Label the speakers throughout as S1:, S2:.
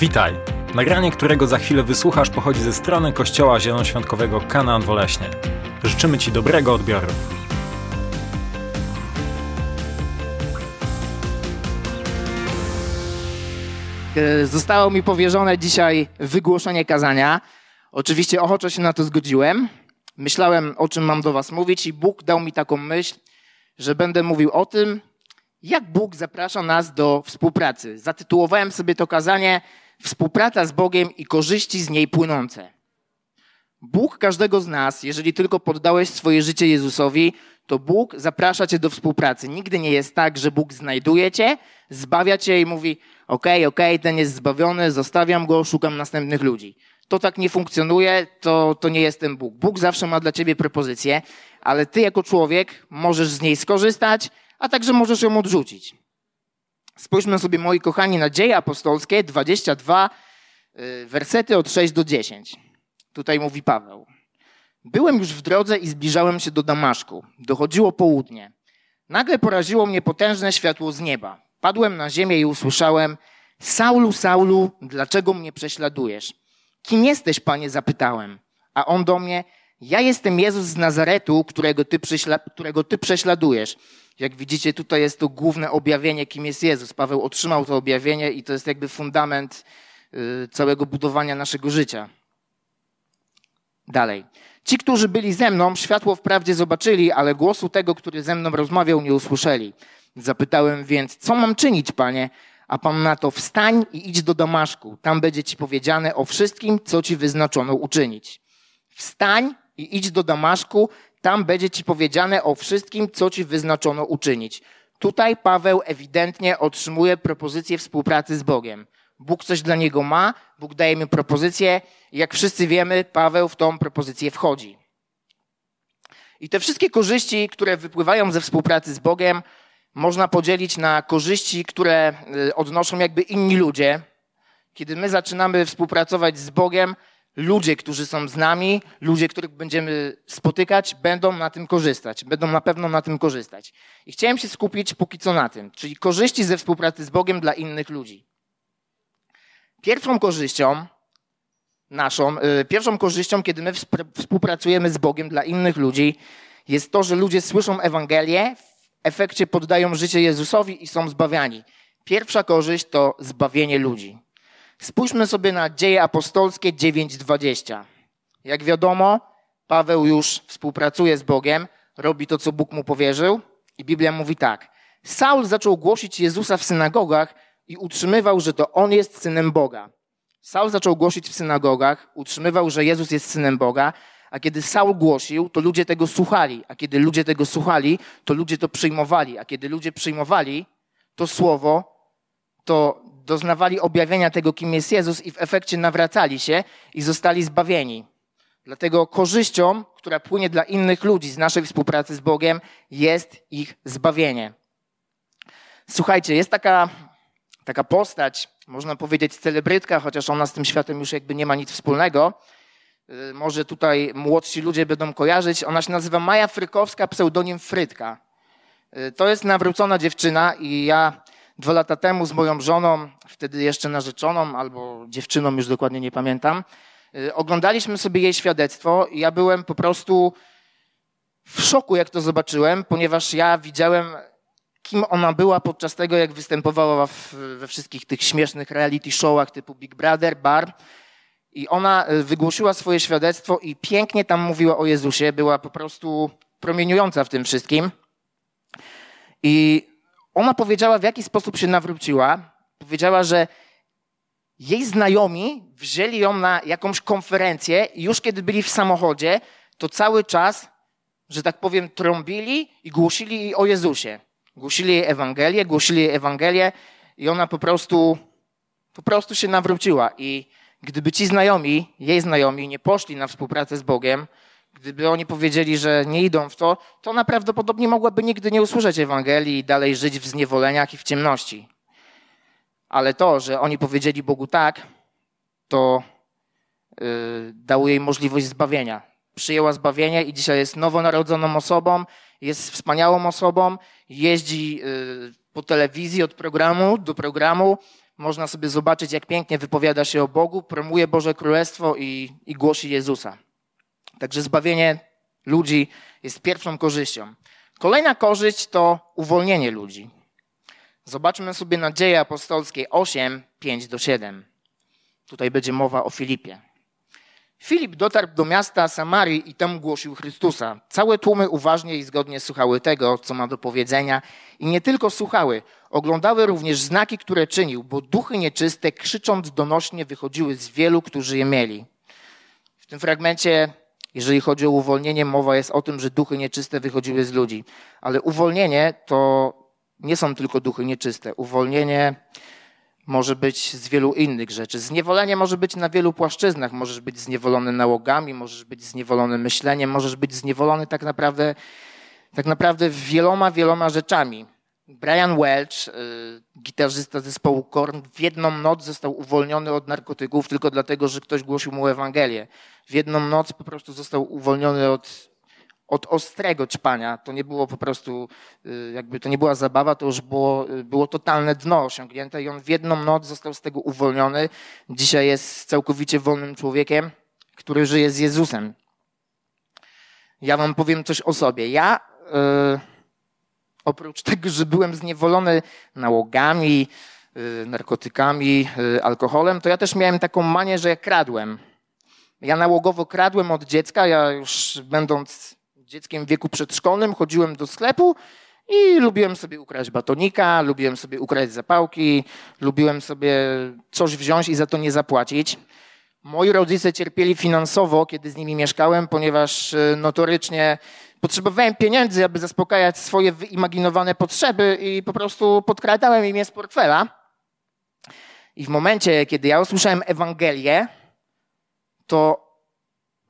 S1: Witaj! Nagranie, którego za chwilę wysłuchasz, pochodzi ze strony Kościoła Zielonoświątkowego Kanaan Woleśnie. Życzymy Ci dobrego odbioru.
S2: E, Zostało mi powierzone dzisiaj wygłoszenie kazania. Oczywiście ochoczo się na to zgodziłem. Myślałem, o czym mam do Was mówić, i Bóg dał mi taką myśl, że będę mówił o tym, jak Bóg zaprasza nas do współpracy. Zatytułowałem sobie to kazanie Współpraca z Bogiem i korzyści z niej płynące. Bóg każdego z nas, jeżeli tylko poddałeś swoje życie Jezusowi, to Bóg zaprasza cię do współpracy. Nigdy nie jest tak, że Bóg znajduje cię, zbawia cię i mówi: okej, okej, ten jest zbawiony, zostawiam go, szukam następnych ludzi. To tak nie funkcjonuje, to, to nie jest ten Bóg. Bóg zawsze ma dla ciebie propozycję, ale ty jako człowiek możesz z niej skorzystać, a także możesz ją odrzucić. Spójrzmy sobie, moi kochani, na dzieje apostolskie 22, y, wersety od 6 do 10. Tutaj mówi Paweł. Byłem już w drodze i zbliżałem się do Damaszku. Dochodziło południe. Nagle poraziło mnie potężne światło z nieba. Padłem na ziemię i usłyszałem: Saulu, Saulu, dlaczego mnie prześladujesz? Kim jesteś, panie? zapytałem. A on do mnie: Ja jestem Jezus z Nazaretu, którego ty, którego ty prześladujesz. Jak widzicie, tutaj jest to główne objawienie, kim jest Jezus. Paweł otrzymał to objawienie i to jest jakby fundament y, całego budowania naszego życia. Dalej. Ci, którzy byli ze mną, światło wprawdzie zobaczyli, ale głosu tego, który ze mną rozmawiał, nie usłyszeli. Zapytałem więc, co mam czynić, panie? A pan na to, wstań i idź do Damaszku. Tam będzie ci powiedziane o wszystkim, co ci wyznaczono uczynić. Wstań i idź do Damaszku. Tam będzie ci powiedziane o wszystkim, co ci wyznaczono uczynić. Tutaj Paweł ewidentnie otrzymuje propozycję współpracy z Bogiem. Bóg coś dla niego ma, Bóg daje mu propozycję. Jak wszyscy wiemy, Paweł w tą propozycję wchodzi. I te wszystkie korzyści, które wypływają ze współpracy z Bogiem, można podzielić na korzyści, które y, odnoszą jakby inni ludzie. Kiedy my zaczynamy współpracować z Bogiem, ludzie, którzy są z nami, ludzie, których będziemy spotykać, będą na tym korzystać. Będą na pewno na tym korzystać. I chciałem się skupić póki co na tym, czyli korzyści ze współpracy z Bogiem dla innych ludzi. Pierwszą korzyścią naszą, y, pierwszą korzyścią, kiedy my współpracujemy z Bogiem dla innych ludzi, jest to, że ludzie słyszą Ewangelię, w efekcie poddają życie Jezusowi i są zbawiani. Pierwsza korzyść to zbawienie ludzi. Spójrzmy sobie na dzieje apostolskie 9:20. Jak wiadomo, Paweł już współpracuje z Bogiem, robi to, co Bóg mu powierzył i Biblia mówi tak. Saul zaczął głosić Jezusa w synagogach i utrzymywał, że to on jest synem Boga. Saul zaczął głosić w synagogach, utrzymywał, że Jezus jest synem Boga, a kiedy Saul głosił, to ludzie tego słuchali, a kiedy ludzie tego słuchali, to ludzie to przyjmowali, a kiedy ludzie przyjmowali to słowo, to doznawali objawienia tego, kim jest Jezus i w efekcie nawracali się i zostali zbawieni. Dlatego korzyścią, która płynie dla innych ludzi z naszej współpracy z Bogiem, jest ich zbawienie. Słuchajcie, jest taka, taka postać, można powiedzieć celebrytka, chociaż ona z tym światem już jakby nie ma nic wspólnego. Y, Może tutaj młodsi ludzie będą kojarzyć. Ona się nazywa Maja Frykowska, pseudonim Frytka. Y, To jest nawrócona dziewczyna i ja dwa lata temu z moją żoną, wtedy jeszcze narzeczoną albo dziewczyną, już dokładnie nie pamiętam, y, oglądaliśmy sobie jej świadectwo i ja byłem po prostu w szoku, jak to zobaczyłem, ponieważ ja widziałem, kim ona była podczas tego, jak występowała w, we wszystkich tych śmiesznych reality showach typu Big Brother, Bar. I ona y, wygłosiła swoje świadectwo i pięknie tam mówiła o Jezusie, była po prostu promieniująca w tym wszystkim. I ona powiedziała, w jaki sposób się nawróciła. Powiedziała, że jej znajomi wzięli ją na jakąś konferencję i już kiedy byli w samochodzie, to cały czas, że tak powiem, trąbili i głosili o Jezusie. Głosili Ewangelię, głosili Ewangelię i ona po prostu, po prostu się nawróciła. I gdyby ci znajomi, jej znajomi, nie poszli na współpracę z Bogiem, gdyby oni powiedzieli, że nie idą w to, to ona prawdopodobnie mogłaby nigdy nie usłyszeć Ewangelii i dalej żyć w zniewoleniach i w ciemności. Ale to, że oni powiedzieli Bogu tak, to yy, dało jej możliwość zbawienia. Przyjęła zbawienie i dzisiaj jest nowonarodzoną osobą, jest wspaniałą osobą, jeździ yy, po telewizji od programu do programu, można sobie zobaczyć, jak pięknie wypowiada się o Bogu, promuje Boże Królestwo i, i głosi Jezusa. Także zbawienie ludzi jest pierwszą korzyścią. Kolejna korzyść to uwolnienie ludzi. Zobaczmy sobie na dzieje apostolskie 8, 5 do 7. Tutaj będzie mowa o Filipie. Filip dotarł do miasta Samarii i tam głosił Chrystusa. Całe tłumy uważnie i zgodnie słuchały tego, co ma do powiedzenia i nie tylko słuchały, oglądały również znaki, które czynił, bo duchy nieczyste krzycząc donośnie wychodziły z wielu, którzy je mieli. W tym fragmencie, jeżeli chodzi o uwolnienie, mowa jest o tym, że duchy nieczyste wychodziły z ludzi. Ale uwolnienie to nie są tylko duchy nieczyste. Uwolnienie może być z wielu innych rzeczy. Zniewolenie może być na wielu płaszczyznach. Możesz być zniewolony nałogami, możesz być zniewolony myśleniem, możesz być zniewolony tak naprawdę, tak naprawdę wieloma, wieloma rzeczami. Brian Welch, y, gitarzysta zespołu Korn, w jedną noc został uwolniony od narkotyków tylko dlatego, że ktoś głosił mu Ewangelię. W jedną noc po prostu został uwolniony od od ostrego ćpania. To nie było po prostu, y, jakby to nie była zabawa, to już było, y, było totalne dno osiągnięte i on w jedną noc został z tego uwolniony. Dzisiaj jest całkowicie wolnym człowiekiem, który żyje z Jezusem. Ja wam powiem coś o sobie. Ja, yy, oprócz tego, że byłem zniewolony nałogami, yy, narkotykami, yy, alkoholem, to ja też miałem taką manię, że ja kradłem. Ja nałogowo kradłem od dziecka, ja już będąc dzieckiem w wieku przedszkolnym chodziłem do sklepu i lubiłem sobie ukraść batonika, lubiłem sobie ukraść zapałki, lubiłem sobie coś wziąć i za to nie zapłacić. Moi rodzice cierpieli finansowo, kiedy z nimi mieszkałem, ponieważ e, notorycznie potrzebowałem pieniędzy, aby zaspokajać swoje wyimaginowane potrzeby i po prostu podkradałem im je z portfela. I w momencie, kiedy ja usłyszałem Ewangelię, to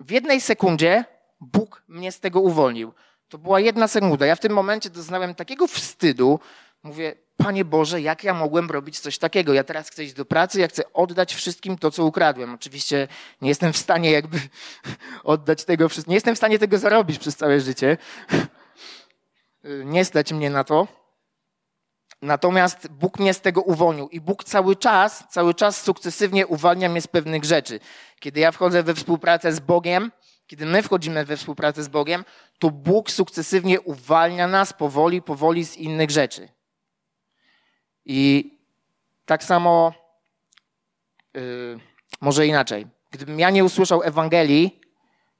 S2: w jednej sekundzie Bóg mnie z tego uwolnił. To była jedna sekunda. Ja w tym momencie doznałem takiego wstydu. Mówię, Panie Boże, jak ja mogłem robić coś takiego? Ja teraz chcę iść do pracy, ja chcę oddać wszystkim to, co ukradłem. Oczywiście nie jestem w stanie jakby oddać tego wszystkiego. Nie jestem w stanie tego zarobić przez całe życie. Nie stać mnie na to. Natomiast Bóg mnie z tego uwolnił i Bóg cały czas, cały czas sukcesywnie uwalnia mnie z pewnych rzeczy. Kiedy ja wchodzę we współpracę z Bogiem, kiedy my wchodzimy we współpracę z Bogiem, to Bóg sukcesywnie uwalnia nas powoli, powoli z innych rzeczy. I tak samo, yy, może inaczej. Gdybym ja nie usłyszał Ewangelii,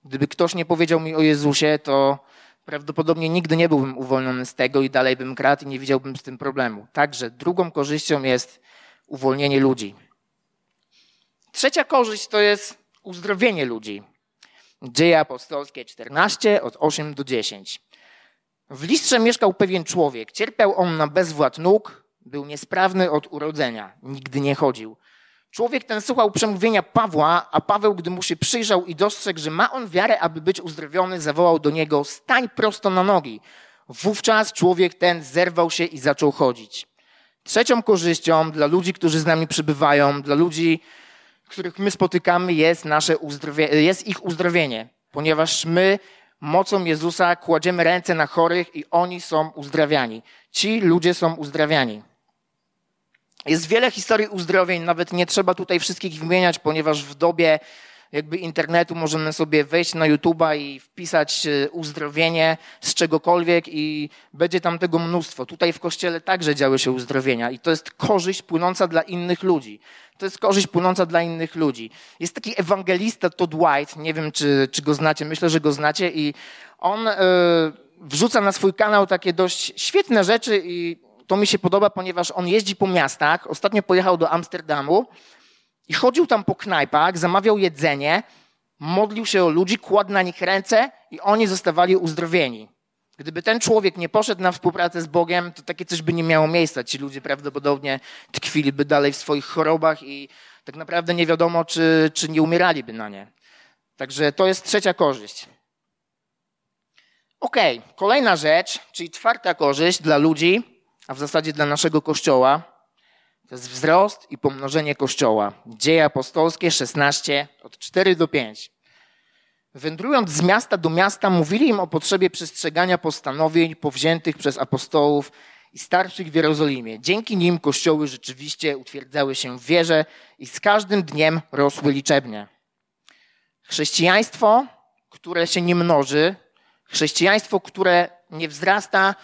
S2: gdyby ktoś nie powiedział mi o Jezusie, to prawdopodobnie nigdy nie byłbym uwolniony z tego i dalej bym kradł i nie widziałbym z tym problemu. Także drugą korzyścią jest uwolnienie ludzi. Trzecia korzyść to jest uzdrowienie ludzi. Dzieje apostolskie 14, od 8 do 10. W listrze mieszkał pewien człowiek. Cierpiał on na bezwład nóg, był niesprawny od urodzenia, nigdy nie chodził. Człowiek ten słuchał przemówienia Pawła, a Paweł, gdy mu się przyjrzał i dostrzegł, że ma on wiarę, aby być uzdrowiony, zawołał do niego: Stań prosto na nogi. Wówczas człowiek ten zerwał się i zaczął chodzić. Trzecią korzyścią dla ludzi, którzy z nami przybywają, dla ludzi, których my spotykamy, jest, nasze uzdrowie, jest ich uzdrowienie, ponieważ my mocą Jezusa kładziemy ręce na chorych i oni są uzdrawiani. Ci ludzie są uzdrawiani. Jest wiele historii uzdrowień, nawet nie trzeba tutaj wszystkich wymieniać, ponieważ w dobie jakby internetu możemy sobie wejść na YouTube'a i wpisać e, uzdrowienie z czegokolwiek i będzie tam tego mnóstwo. Tutaj w kościele także działy się uzdrowienia i to jest korzyść płynąca dla innych ludzi. To jest korzyść płynąca dla innych ludzi. Jest taki ewangelista Todd White, nie wiem czy, czy go znacie, myślę, że go znacie i on yy, wrzuca na swój kanał takie dość świetne rzeczy i to mi się podoba, ponieważ on jeździ po miastach. Ostatnio pojechał do Amsterdamu i chodził tam po knajpach, zamawiał jedzenie, modlił się o ludzi, kładł na nich ręce i oni zostawali uzdrowieni. Gdyby ten człowiek nie poszedł na współpracę z Bogiem, to takie coś by nie miało miejsca. Ci ludzie prawdopodobnie tkwiliby dalej w swoich chorobach i tak naprawdę nie wiadomo, czy, czy nie umieraliby na nie. Także to jest trzecia korzyść. Okej, okay. kolejna rzecz, czyli czwarta korzyść dla ludzi, a w zasadzie dla naszego kościoła, to jest wzrost i pomnożenie kościoła. Dzieje apostolskie 16, od 4 do 5. Wędrując z miasta do miasta, mówili im o potrzebie przestrzegania postanowień powziętych przez apostołów i starszych w Jerozolimie. Dzięki nim kościoły rzeczywiście utwierdzały się w wierze i z każdym dniem rosły liczebnie. Chrześcijaństwo, które się nie mnoży, chrześcijaństwo, które nie wzrasta,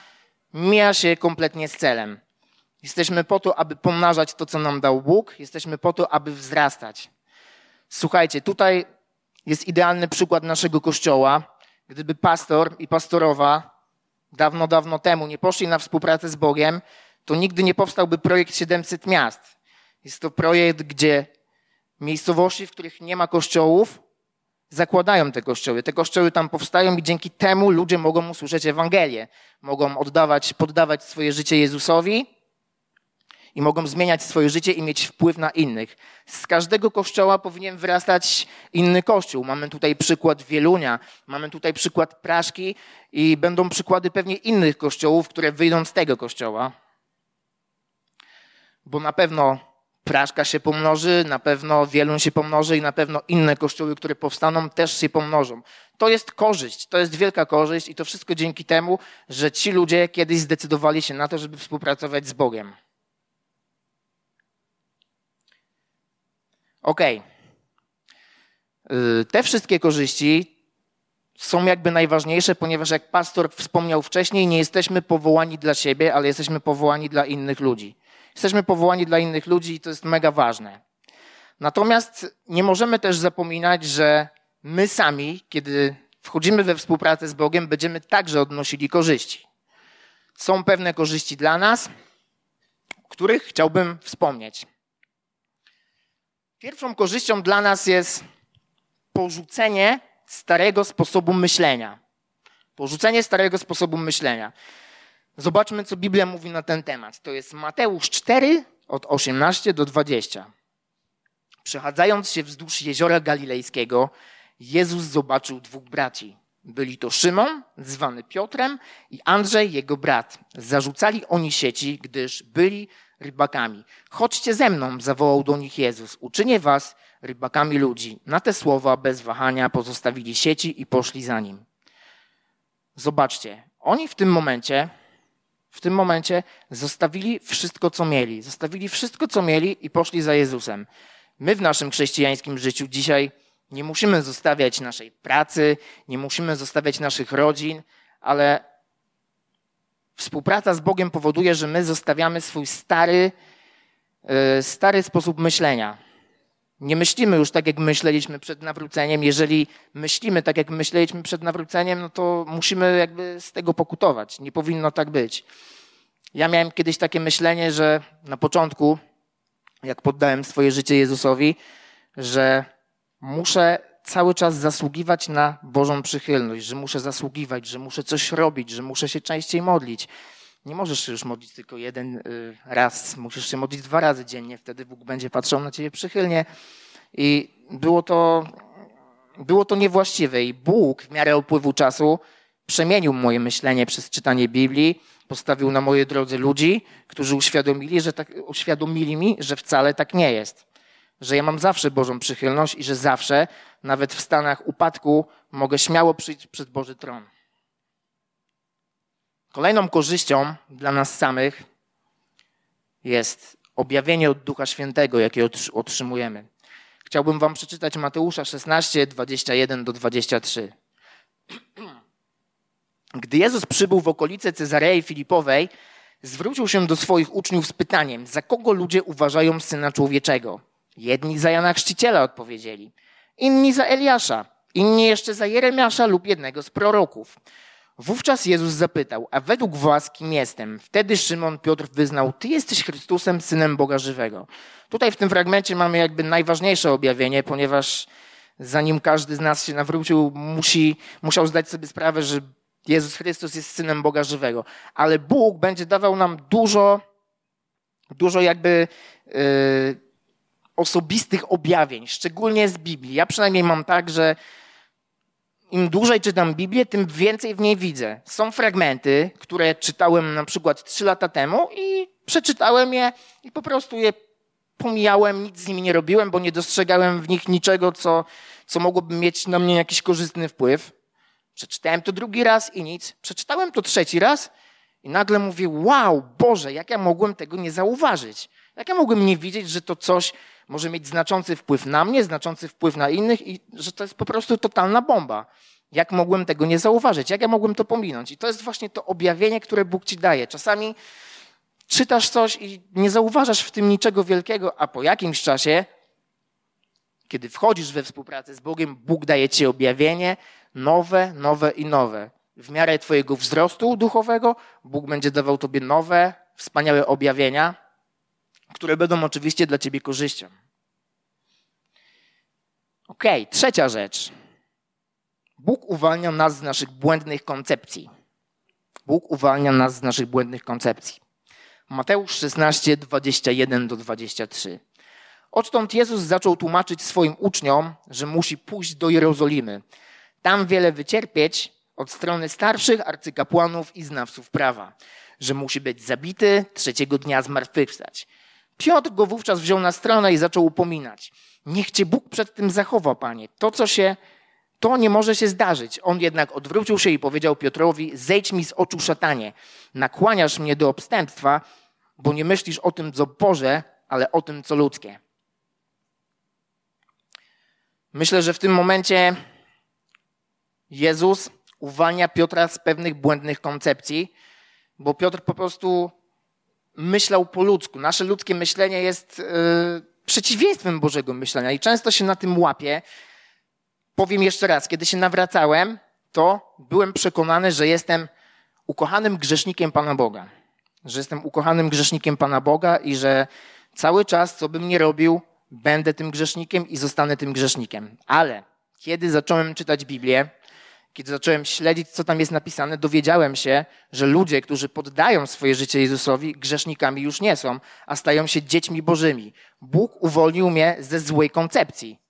S2: mija się kompletnie z celem. Jesteśmy po to, aby pomnażać to, co nam dał Bóg, jesteśmy po to, aby wzrastać. Słuchajcie, tutaj jest idealny przykład naszego kościoła. Gdyby pastor i pastorowa dawno, dawno temu nie poszli na współpracę z Bogiem, to nigdy nie powstałby projekt 700 miast. Jest to projekt, gdzie miejscowości, w których nie ma kościołów, zakładają te kościoły. Te kościoły tam powstają i dzięki temu ludzie mogą usłyszeć Ewangelię. Mogą oddawać, poddawać swoje życie Jezusowi i mogą zmieniać swoje życie i mieć wpływ na innych. Z każdego kościoła powinien wyrastać inny kościół. Mamy tutaj przykład Wielunia, mamy tutaj przykład Praszki i będą przykłady pewnie innych kościołów, które wyjdą z tego kościoła. Bo na pewno Praszka się pomnoży, na pewno Wieluń się pomnoży i na pewno inne kościoły, które powstaną, też się pomnożą. To jest korzyść, to jest wielka korzyść i to wszystko dzięki temu, że ci ludzie kiedyś zdecydowali się na to, żeby współpracować z Bogiem. Ok. Te wszystkie korzyści są jakby najważniejsze, ponieważ jak pastor wspomniał wcześniej, nie jesteśmy powołani dla siebie, ale jesteśmy powołani dla innych ludzi. Jesteśmy powołani dla innych ludzi i to jest mega ważne. Natomiast nie możemy też zapominać, że my sami, kiedy wchodzimy we współpracę z Bogiem, będziemy także odnosili korzyści. Są pewne korzyści dla nas, których chciałbym wspomnieć. Pierwszą korzyścią dla nas jest porzucenie starego sposobu myślenia. Porzucenie starego sposobu myślenia. Zobaczmy, co Biblia mówi na ten temat. To jest Mateusz 4, od 18 do 20. Przechadzając się wzdłuż jeziora galilejskiego, Jezus zobaczył dwóch braci. Byli to Szymon, zwany Piotrem, i Andrzej, jego brat. Zarzucali oni sieci, gdyż byli rybakami. Chodźcie ze mną, zawołał do nich Jezus. Uczynię was rybakami ludzi. Na te słowa bez wahania pozostawili sieci i poszli za nim. Zobaczcie, oni w tym momencie, w tym momencie zostawili wszystko, co mieli. Zostawili wszystko, co mieli i poszli za Jezusem. My w naszym chrześcijańskim życiu dzisiaj nie musimy zostawiać naszej pracy, nie musimy zostawiać naszych rodzin, ale Współpraca z Bogiem powoduje, że my zostawiamy swój stary, e, stary sposób myślenia. Nie myślimy już tak, jak myśleliśmy przed nawróceniem. Jeżeli myślimy tak, jak myśleliśmy przed nawróceniem, no to musimy jakby z tego pokutować. Nie powinno tak być. Ja miałem kiedyś takie myślenie, że na początku, jak poddałem swoje życie Jezusowi, że muszę cały czas zasługiwać na Bożą przychylność, że muszę zasługiwać, że muszę coś robić, że muszę się częściej modlić. Nie możesz się już modlić tylko jeden y, raz, musisz się modlić dwa razy dziennie, wtedy Bóg będzie patrzył na ciebie przychylnie. I było to, było to niewłaściwe. I Bóg w miarę upływu czasu przemienił moje myślenie przez czytanie Biblii, postawił na mojej drodze ludzi, którzy uświadomili, że tak, uświadomili mi, że wcale tak nie jest że ja mam zawsze Bożą przychylność i że zawsze, nawet w stanach upadku, mogę śmiało przyjść przed Boży tron. Kolejną korzyścią dla nas samych jest objawienie od Ducha Świętego, jakie otrzymujemy. Chciałbym Wam przeczytać Mateusza 16, 21 do 23. Gdy Jezus przybył w okolice Cezarei Filipowej, zwrócił się do swoich uczniów z pytaniem: Za kogo ludzie uważają syna człowieczego? Jedni za Jana Chrzciciela odpowiedzieli, inni za Eliasza, inni jeszcze za Jeremiasza lub jednego z proroków. Wówczas Jezus zapytał, a według was kim jestem? Wtedy Szymon Piotr wyznał, ty jesteś Chrystusem, Synem Boga Żywego. Tutaj w tym fragmencie mamy jakby najważniejsze objawienie, ponieważ zanim każdy z nas się nawrócił, musi, musiał zdać sobie sprawę, że Jezus Chrystus jest Synem Boga Żywego. Ale Bóg będzie dawał nam dużo, dużo jakby... Yy, osobistych objawień, szczególnie z Biblii. Ja przynajmniej mam tak, że im dłużej czytam Biblię, tym więcej w niej widzę. Są fragmenty, które czytałem na przykład trzy lata temu i przeczytałem je i po prostu je pomijałem, nic z nimi nie robiłem, bo nie dostrzegałem w nich niczego, co, co mogłoby mieć na mnie jakiś korzystny wpływ. Przeczytałem to drugi raz i nic. Przeczytałem to trzeci raz I nagle mówię, wow, Boże, jak ja mogłem tego nie zauważyć? Jak ja mogłem nie widzieć, że to coś może mieć znaczący wpływ na mnie, znaczący wpływ na innych i że to jest po prostu totalna bomba? Jak mogłem tego nie zauważyć? Jak ja mogłem to pominąć? I to jest właśnie to objawienie, które Bóg ci daje. Czasami czytasz coś i nie zauważasz w tym niczego wielkiego, a po jakimś czasie, kiedy wchodzisz we współpracę z Bogiem, Bóg daje ci objawienie nowe, nowe i nowe. W miarę Twojego wzrostu duchowego, Bóg będzie dawał Tobie nowe, wspaniałe objawienia, które będą oczywiście dla Ciebie korzyścią. Ok, trzecia rzecz. Bóg uwalnia nas z naszych błędnych koncepcji. Bóg uwalnia nas z naszych błędnych koncepcji. Mateusz 16, 21 do 23. Odtąd Jezus zaczął tłumaczyć swoim uczniom, że musi pójść do Jerozolimy. Tam wiele wycierpieć od strony starszych arcykapłanów i znawców prawa, że musi być zabity, trzeciego dnia zmartwychwstać. Piotr go wówczas wziął na stronę i zaczął upominać. Niech cię Bóg przed tym zachowa, panie. To, co się, to nie może się zdarzyć. On jednak odwrócił się i powiedział Piotrowi, zejdź mi z oczu szatanie. Nakłaniasz mnie do obstępstwa, bo nie myślisz o tym, co Boże, ale o tym, co ludzkie. Myślę, że w tym momencie Jezus uwalnia Piotra z pewnych błędnych koncepcji, bo Piotr po prostu myślał po ludzku. Nasze ludzkie myślenie jest yy, przeciwieństwem Bożego myślenia i często się na tym łapie. Powiem jeszcze raz, kiedy się nawracałem, to byłem przekonany, że jestem ukochanym grzesznikiem Pana Boga. Że jestem ukochanym grzesznikiem Pana Boga i że cały czas, co bym nie robił, będę tym grzesznikiem i zostanę tym grzesznikiem. Ale kiedy zacząłem czytać Biblię, kiedy zacząłem śledzić, co tam jest napisane, dowiedziałem się, że ludzie, którzy poddają swoje życie Jezusowi, grzesznikami już nie są, a stają się dziećmi bożymi. Bóg uwolnił mnie ze złej koncepcji.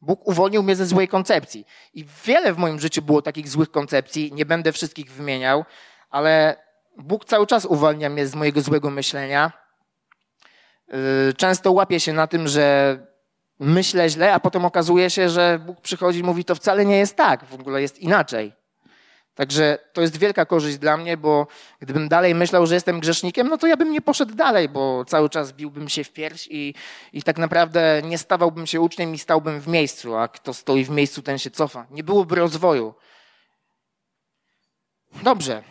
S2: Bóg uwolnił mnie ze złej koncepcji. I wiele w moim życiu było takich złych koncepcji, nie będę wszystkich wymieniał, ale Bóg cały czas uwalnia mnie z mojego złego myślenia. Yy, często łapię się na tym, że myślę źle, a potem okazuje się, że Bóg przychodzi i mówi, to wcale nie jest tak, w ogóle jest inaczej. Także to jest wielka korzyść dla mnie, bo gdybym dalej myślał, że jestem grzesznikiem, no to ja bym nie poszedł dalej, bo cały czas biłbym się w pierś i, i tak naprawdę nie stawałbym się uczniem i stałbym w miejscu, a kto stoi w miejscu, ten się cofa. Nie byłoby rozwoju. Dobrze.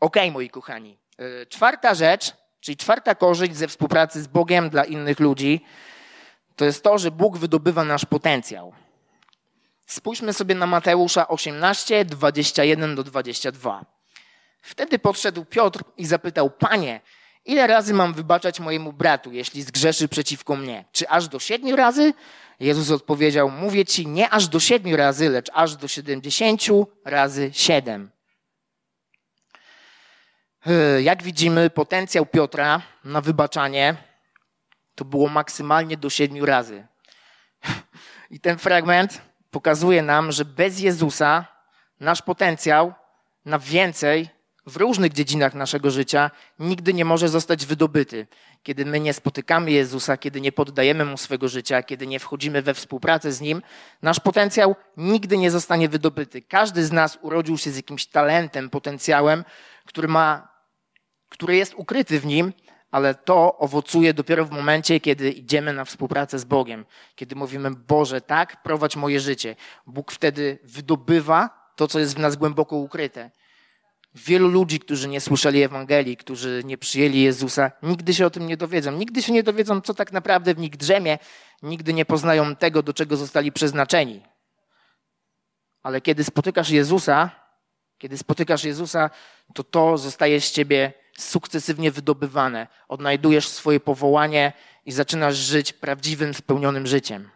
S2: Okej, okay, moi kochani. Y, czwarta rzecz, czyli czwarta korzyść ze współpracy z Bogiem dla innych ludzi, to jest to, że Bóg wydobywa nasz potencjał. Spójrzmy sobie na Mateusza 18, 21 do 22. Wtedy podszedł Piotr i zapytał: Panie, ile razy mam wybaczać mojemu bratu, jeśli zgrzeszy przeciwko mnie? Czy aż do siedmiu razy? Jezus odpowiedział: Mówię ci, nie aż do siedmiu razy, lecz aż do siedemdziesięciu razy siedem. Yy, jak widzimy, potencjał Piotra na wybaczanie to było maksymalnie do siedmiu razy. I ten fragment pokazuje nam, że bez Jezusa nasz potencjał na więcej w różnych dziedzinach naszego życia nigdy nie może zostać wydobyty. Kiedy my nie spotykamy Jezusa, kiedy nie poddajemy Mu swego życia, kiedy nie wchodzimy we współpracę z Nim, nasz potencjał nigdy nie zostanie wydobyty. Każdy z nas urodził się z jakimś talentem, potencjałem, który ma, który jest ukryty w nim, ale to owocuje dopiero w momencie, kiedy idziemy na współpracę z Bogiem, kiedy mówimy, Boże, tak, prowadź moje życie. Bóg wtedy wydobywa to, co jest w nas głęboko ukryte. Wielu ludzi, którzy nie słyszeli Ewangelii, którzy nie przyjęli Jezusa, nigdy się o tym nie dowiedzą. Nigdy się nie dowiedzą, co tak naprawdę w nich drzemie. Nigdy nie poznają tego, do czego zostali przeznaczeni. Ale kiedy spotykasz Jezusa, kiedy spotykasz Jezusa, to to zostaje z ciebie sukcesywnie wydobywane. Odnajdujesz swoje powołanie i zaczynasz żyć prawdziwym, spełnionym życiem.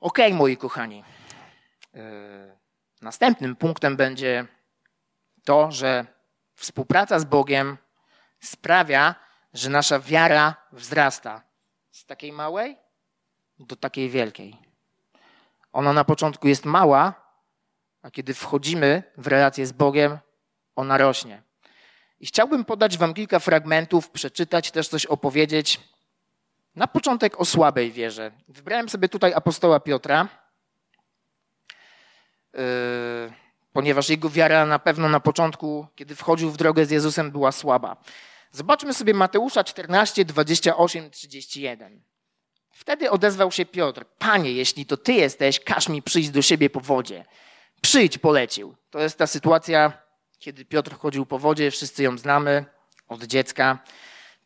S2: Ok, moi kochani. E, następnym punktem będzie to, że współpraca z Bogiem sprawia, że nasza wiara wzrasta z takiej małej do takiej wielkiej. Ona na początku jest mała, a kiedy wchodzimy w relację z Bogiem, ona rośnie. I chciałbym podać Wam kilka fragmentów, przeczytać, też coś opowiedzieć. Na początek o słabej wierze. Wybrałem sobie tutaj apostoła Piotra. ponieważ jego wiara na pewno na początku, kiedy wchodził w drogę z Jezusem, była słaba. Zobaczmy sobie Mateusza 14, 28, 31. Wtedy odezwał się Piotr: Panie, jeśli to ty jesteś, każ mi przyjść do siebie po wodzie. Przyjdź, polecił. To jest ta sytuacja, kiedy Piotr chodził po wodzie, wszyscy ją znamy od dziecka.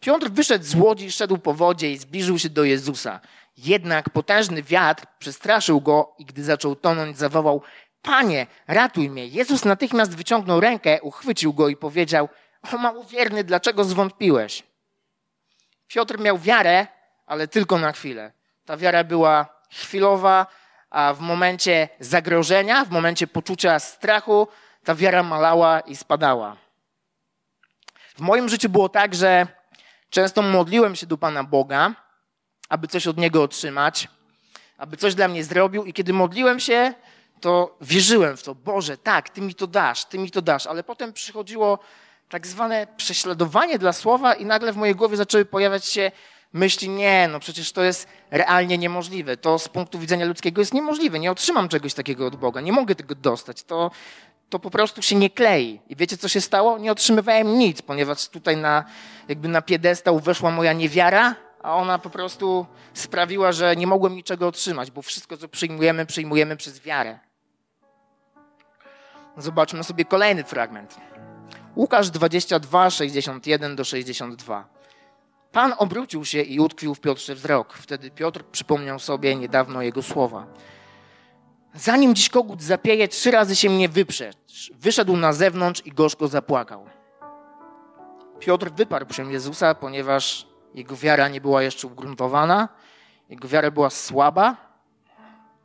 S2: Piotr wyszedł z łodzi, szedł po wodzie i zbliżył się do Jezusa. Jednak potężny wiatr przestraszył go i gdy zaczął tonąć, zawołał: Panie, ratuj mnie. Jezus natychmiast wyciągnął rękę, uchwycił go i powiedział: O małowierny, dlaczego zwątpiłeś? Piotr miał wiarę, ale tylko na chwilę. Ta wiara była chwilowa, a w momencie zagrożenia, w momencie poczucia strachu, ta wiara malała i spadała. W moim życiu było tak, że często modliłem się do Pana Boga, aby coś od Niego otrzymać, aby coś dla mnie zrobił, i kiedy modliłem się, to wierzyłem w to, Boże, tak, Ty mi to dasz, Ty mi to dasz, ale potem przychodziło tak zwane prześladowanie dla słowa i nagle w mojej głowie zaczęły pojawiać się myśli, nie, no przecież to jest realnie niemożliwe. To z punktu widzenia ludzkiego jest niemożliwe. Nie otrzymam czegoś takiego od Boga. Nie mogę tego dostać. To, to po prostu się nie klei. I wiecie, co się stało? Nie otrzymywałem nic, ponieważ tutaj na, jakby na piedestał weszła moja niewiara, a ona po prostu sprawiła, że nie mogłem niczego otrzymać, bo wszystko, co przyjmujemy, przyjmujemy przez wiarę. Zobaczmy sobie kolejny fragment. Łukasz 22, 61 do 62. Pan obrócił się i utkwił w Piotrze wzrok. Wtedy Piotr przypomniał sobie niedawno jego słowa. Zanim dziś kogut zapieje, trzy razy się mnie wyprzecz. Wyszedł na zewnątrz i gorzko zapłakał. Piotr wyparł się Jezusa, ponieważ jego wiara nie była jeszcze ugruntowana, jego wiara była słaba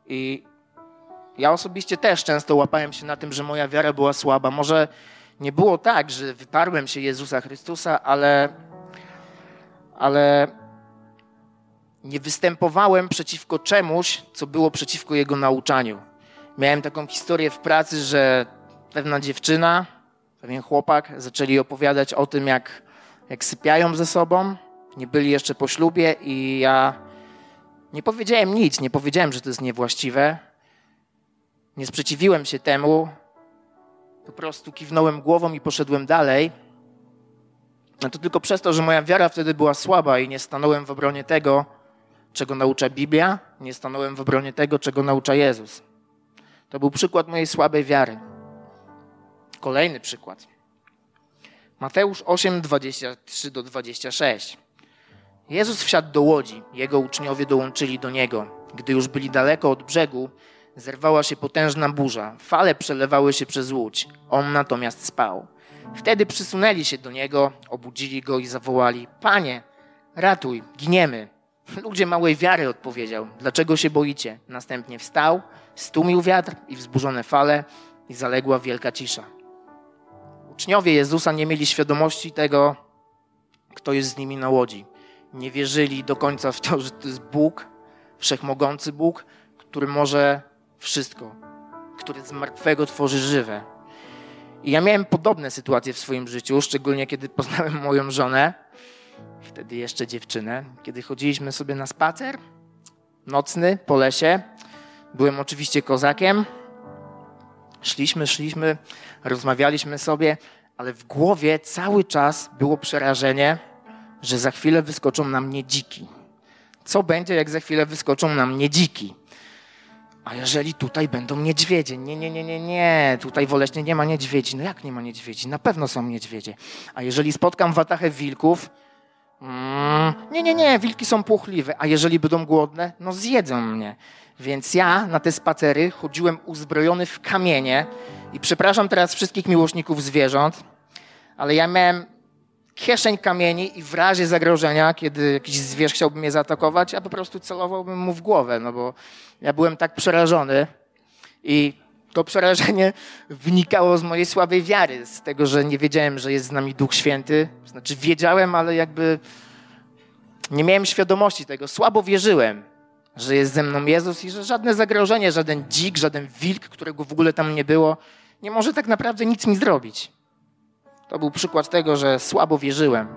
S2: i ja osobiście też często łapałem się na tym, że moja wiara była słaba. Może nie było tak, że wyparłem się Jezusa Chrystusa, ale ale nie występowałem przeciwko czemuś, co było przeciwko jego nauczaniu. Miałem taką historię w pracy, że pewna dziewczyna, pewien chłopak zaczęli opowiadać o tym, jak, jak sypiają ze sobą. Nie byli jeszcze po ślubie i ja nie powiedziałem nic, nie powiedziałem, że to jest niewłaściwe. Nie sprzeciwiłem się temu. Po prostu kiwnąłem głową i poszedłem dalej. No to tylko przez to, że moja wiara wtedy była słaba i nie stanąłem w obronie tego, czego naucza Biblia, nie stanąłem w obronie tego, czego naucza Jezus. To był przykład mojej słabej wiary. Kolejny przykład. Mateusz 8, 23 do 26. Jezus wsiadł do łodzi, jego uczniowie dołączyli do niego. Gdy już byli daleko od brzegu, zerwała się potężna burza. Fale przelewały się przez łódź. On natomiast spał. Wtedy przysunęli się do niego, obudzili go i zawołali: Panie, ratuj, giniemy. Ludzie małej wiary odpowiedział: Dlaczego się boicie? Następnie wstał, stłumił wiatr i wzburzone fale, i zaległa wielka cisza. Uczniowie Jezusa nie mieli świadomości tego, kto jest z nimi na łodzi. Nie wierzyli do końca w to, że to jest Bóg, wszechmogący Bóg, który może wszystko, który z martwego tworzy żywe. I ja miałem podobne sytuacje w swoim życiu, szczególnie kiedy poznałem moją żonę, wtedy jeszcze dziewczynę, kiedy chodziliśmy sobie na spacer nocny po lesie. Byłem oczywiście kozakiem. Szliśmy, szliśmy, rozmawialiśmy sobie, ale w głowie cały czas było przerażenie, że za chwilę wyskoczą na mnie dziki. Co będzie, jak za chwilę wyskoczą na mnie dziki? A jeżeli tutaj będą niedźwiedzie? Nie, nie, nie, nie, nie. Tutaj w Oleśnie nie ma niedźwiedzi. No jak nie ma niedźwiedzi? Na pewno są niedźwiedzie. A jeżeli spotkam watachę wilków? Mm, nie, nie, nie. Wilki są płochliwe. A jeżeli będą głodne? No zjedzą mnie. Więc ja na te spacery chodziłem uzbrojony w kamienie i przepraszam teraz wszystkich miłośników zwierząt, ale ja miałem kieszeń kamieni i w razie zagrożenia, kiedy jakiś zwierz chciałby mnie zaatakować, ja po prostu celowałbym mu w głowę, no bo ja byłem tak przerażony i to przerażenie wynikało z mojej słabej wiary, z tego, że nie wiedziałem, że jest z nami Duch Święty. Znaczy wiedziałem, ale jakby nie miałem świadomości tego. Słabo wierzyłem, że jest ze mną Jezus i że żadne zagrożenie, żaden dzik, żaden wilk, którego w ogóle tam nie było, nie może tak naprawdę nic mi zrobić. To był przykład tego, że słabo wierzyłem.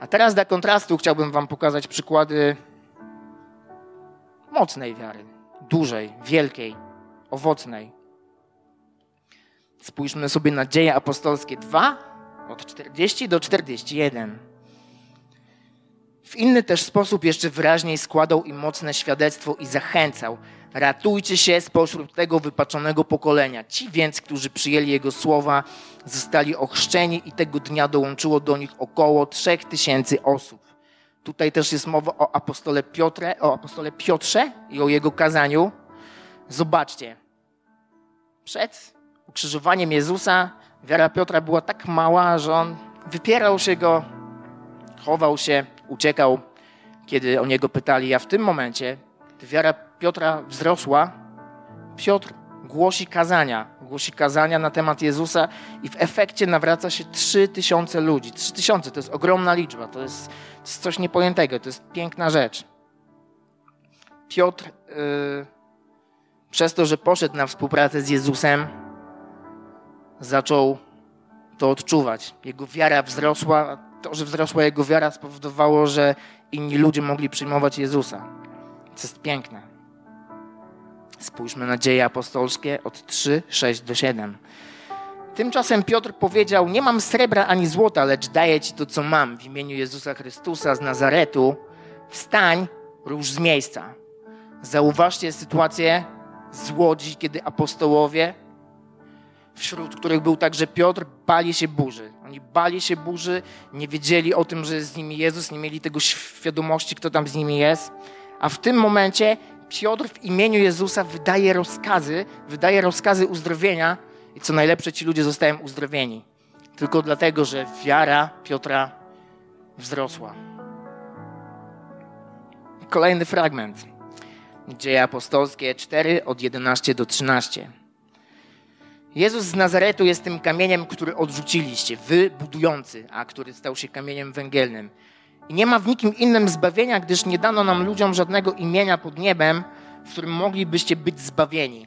S2: A teraz dla kontrastu chciałbym Wam pokazać przykłady mocnej wiary, dużej, wielkiej, owocnej. Spójrzmy sobie na dzieje apostolskie 2, od 40 do 41. W inny też sposób jeszcze wyraźniej składał im mocne świadectwo i zachęcał. Ratujcie się spośród tego wypaczonego pokolenia. Ci więc, którzy przyjęli Jego słowa, zostali ochrzczeni i tego dnia dołączyło do nich około trzech tysięcy osób. Tutaj też jest mowa o apostole, Piotrze, o apostole Piotrze i o jego kazaniu. Zobaczcie. Przed ukrzyżowaniem Jezusa wiara Piotra była tak mała, że on wypierał się go, chował się, uciekał, kiedy o niego pytali. A w tym momencie, wiara Piotra wzrosła, Piotr głosi kazania, głosi kazania na temat Jezusa i w efekcie nawraca się trzy tysiące ludzi. Trzy tysiące to jest ogromna liczba, to jest, to jest coś niepojętego, to jest piękna rzecz. Piotr yy, przez to, że poszedł na współpracę z Jezusem, zaczął to odczuwać. Jego wiara wzrosła, to, że wzrosła jego wiara spowodowało, że inni ludzie mogli przyjmować Jezusa. To jest piękne. Spójrzmy na dzieje apostolskie od 3, 6 do 7. Tymczasem Piotr powiedział: Nie mam srebra ani złota, lecz daję ci to, co mam. W imieniu Jezusa Chrystusa z Nazaretu, wstań, rusz z miejsca. Zauważcie sytuację z łodzi, kiedy apostołowie, wśród których był także Piotr, bali się burzy. Oni bali się burzy, nie wiedzieli o tym, że jest z nimi Jezus, nie mieli tego świadomości, kto tam z nimi jest. A w tym momencie Piotr w imieniu Jezusa wydaje rozkazy, wydaje rozkazy uzdrowienia i co najlepsze, ci ludzie zostają uzdrowieni. Tylko dlatego, że wiara Piotra wzrosła. Kolejny fragment. Dzieje apostolskie 4 od 11 do 13. Jezus z Nazaretu jest tym kamieniem, który odrzuciliście, wy budujący, a który stał się kamieniem węgielnym. I nie ma w nikim innym zbawienia, gdyż nie dano nam ludziom żadnego imienia pod niebem, w którym moglibyście być zbawieni.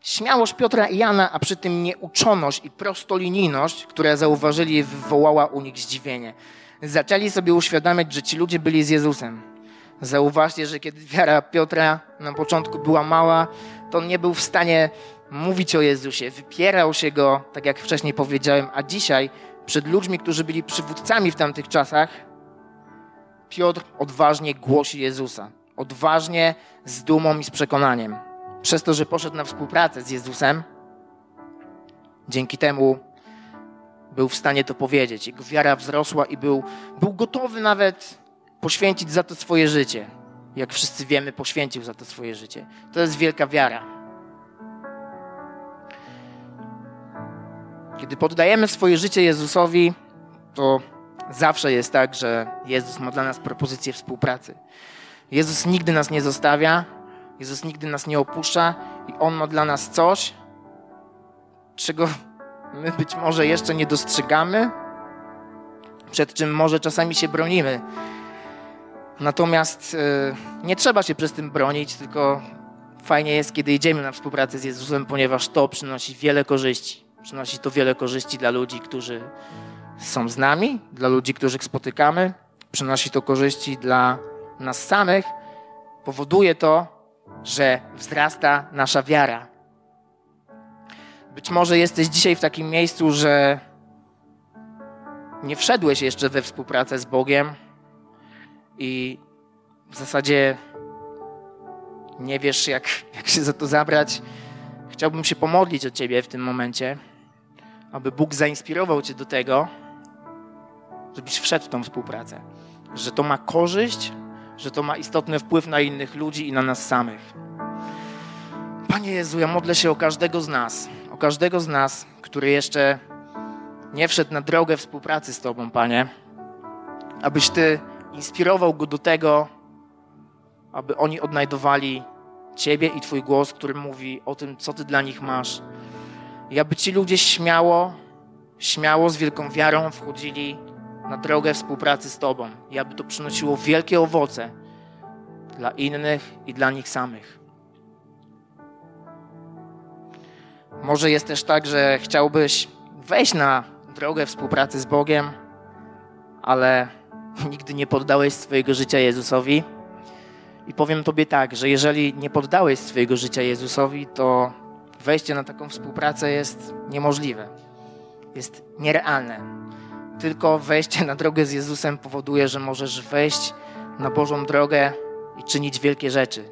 S2: Śmiałość Piotra i Jana, a przy tym nieuczoność i prostolinijność, które zauważyli, wywołała u nich zdziwienie. Zaczęli sobie uświadamiać, że ci ludzie byli z Jezusem. Zauważcie, że kiedy wiara Piotra na początku była mała, to on nie był w stanie mówić o Jezusie, wypierał się go, tak jak wcześniej powiedziałem, a dzisiaj przed ludźmi, którzy byli przywódcami w tamtych czasach, Piotr odważnie głosi Jezusa. Odważnie, z dumą i z przekonaniem. Przez to, że poszedł na współpracę z Jezusem, dzięki temu był w stanie to powiedzieć. Jego wiara wzrosła i był, był gotowy nawet poświęcić za to swoje życie. Jak wszyscy wiemy, poświęcił za to swoje życie. To jest wielka wiara. Kiedy poddajemy swoje życie Jezusowi, to zawsze jest tak, że Jezus ma dla nas propozycję współpracy. Jezus nigdy nas nie zostawia, Jezus nigdy nas nie opuszcza i On ma dla nas coś, czego my być może jeszcze nie dostrzegamy, przed czym może czasami się bronimy. Natomiast yy, nie trzeba się przez tym bronić, tylko fajnie jest, kiedy idziemy na współpracę z Jezusem, ponieważ to przynosi wiele korzyści. Przynosi to wiele korzyści dla ludzi, którzy są z nami, dla ludzi, których spotykamy. Przynosi to korzyści dla nas samych. Powoduje to, że wzrasta nasza wiara. Być może jesteś dzisiaj w takim miejscu, że nie wszedłeś jeszcze we współpracę z Bogiem i w zasadzie nie wiesz, jak, jak się za to zabrać. Chciałbym się pomodlić o Ciebie w tym momencie, aby Bóg zainspirował Cię do tego, żebyś wszedł w tą współpracę. Że to ma korzyść, że to ma istotny wpływ na innych ludzi i na nas samych. Panie Jezu, ja modlę się o każdego z nas, o każdego z nas, który jeszcze nie wszedł na drogę współpracy z Tobą, Panie, abyś Ty inspirował go do tego, aby oni odnajdowali Ciebie i Twój głos, który mówi o tym, co Ty dla nich masz. I aby ci ludzie śmiało, śmiało, z wielką wiarą wchodzili na drogę współpracy z Tobą i aby to przynosiło wielkie owoce dla innych i dla nich samych. Może jest też tak, że chciałbyś wejść na drogę współpracy z Bogiem, ale nigdy nie poddałeś swojego życia Jezusowi. I powiem Tobie tak, że jeżeli nie poddałeś swojego życia Jezusowi, to wejście na taką współpracę jest niemożliwe. Jest nierealne. Tylko wejście na drogę z Jezusem powoduje, że możesz wejść na Bożą drogę i czynić wielkie rzeczy.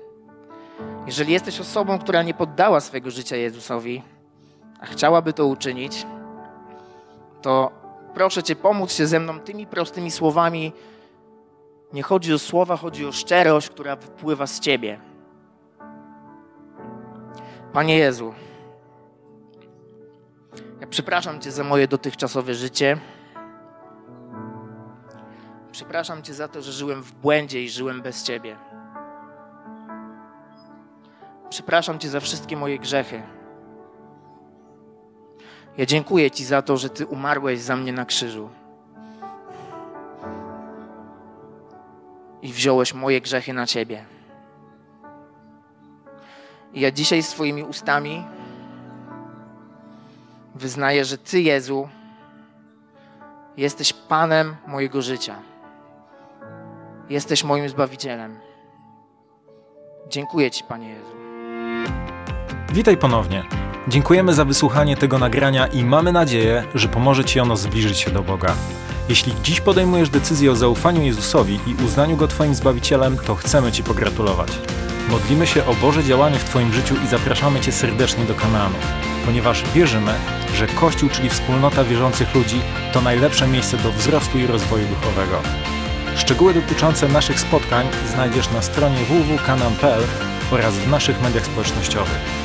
S2: Jeżeli jesteś osobą, która nie poddała swojego życia Jezusowi, a chciałaby to uczynić, to proszę Cię, pomóc się ze mną tymi prostymi słowami. Nie chodzi o słowa, chodzi o szczerość, która wypływa z Ciebie. Panie Jezu, ja przepraszam Cię za moje dotychczasowe życie. Przepraszam Cię za to, że żyłem w błędzie i żyłem bez Ciebie. Przepraszam Cię za wszystkie moje grzechy. Ja dziękuję Ci za to, że Ty umarłeś za mnie na krzyżu. I wziąłeś moje grzechy na Ciebie. I ja dzisiaj swoimi ustami wyznaję, że Ty, Jezu, jesteś Panem mojego życia. Jesteś moim Zbawicielem. Dziękuję Ci, Panie Jezu.
S1: Witaj ponownie. Dziękujemy za wysłuchanie tego nagrania i mamy nadzieję, że pomoże Ci ono zbliżyć się do Boga. Jeśli dziś podejmujesz decyzję o zaufaniu Jezusowi i uznaniu Go Twoim Zbawicielem, to chcemy Ci pogratulować. Modlimy się o Boże działanie w Twoim życiu i zapraszamy Cię serdecznie do kanału, ponieważ wierzymy, że Kościół, czyli wspólnota wierzących ludzi, to najlepsze miejsce do wzrostu i rozwoju duchowego. Szczegóły dotyczące naszych spotkań znajdziesz na stronie www.kanan.pl oraz w naszych mediach społecznościowych.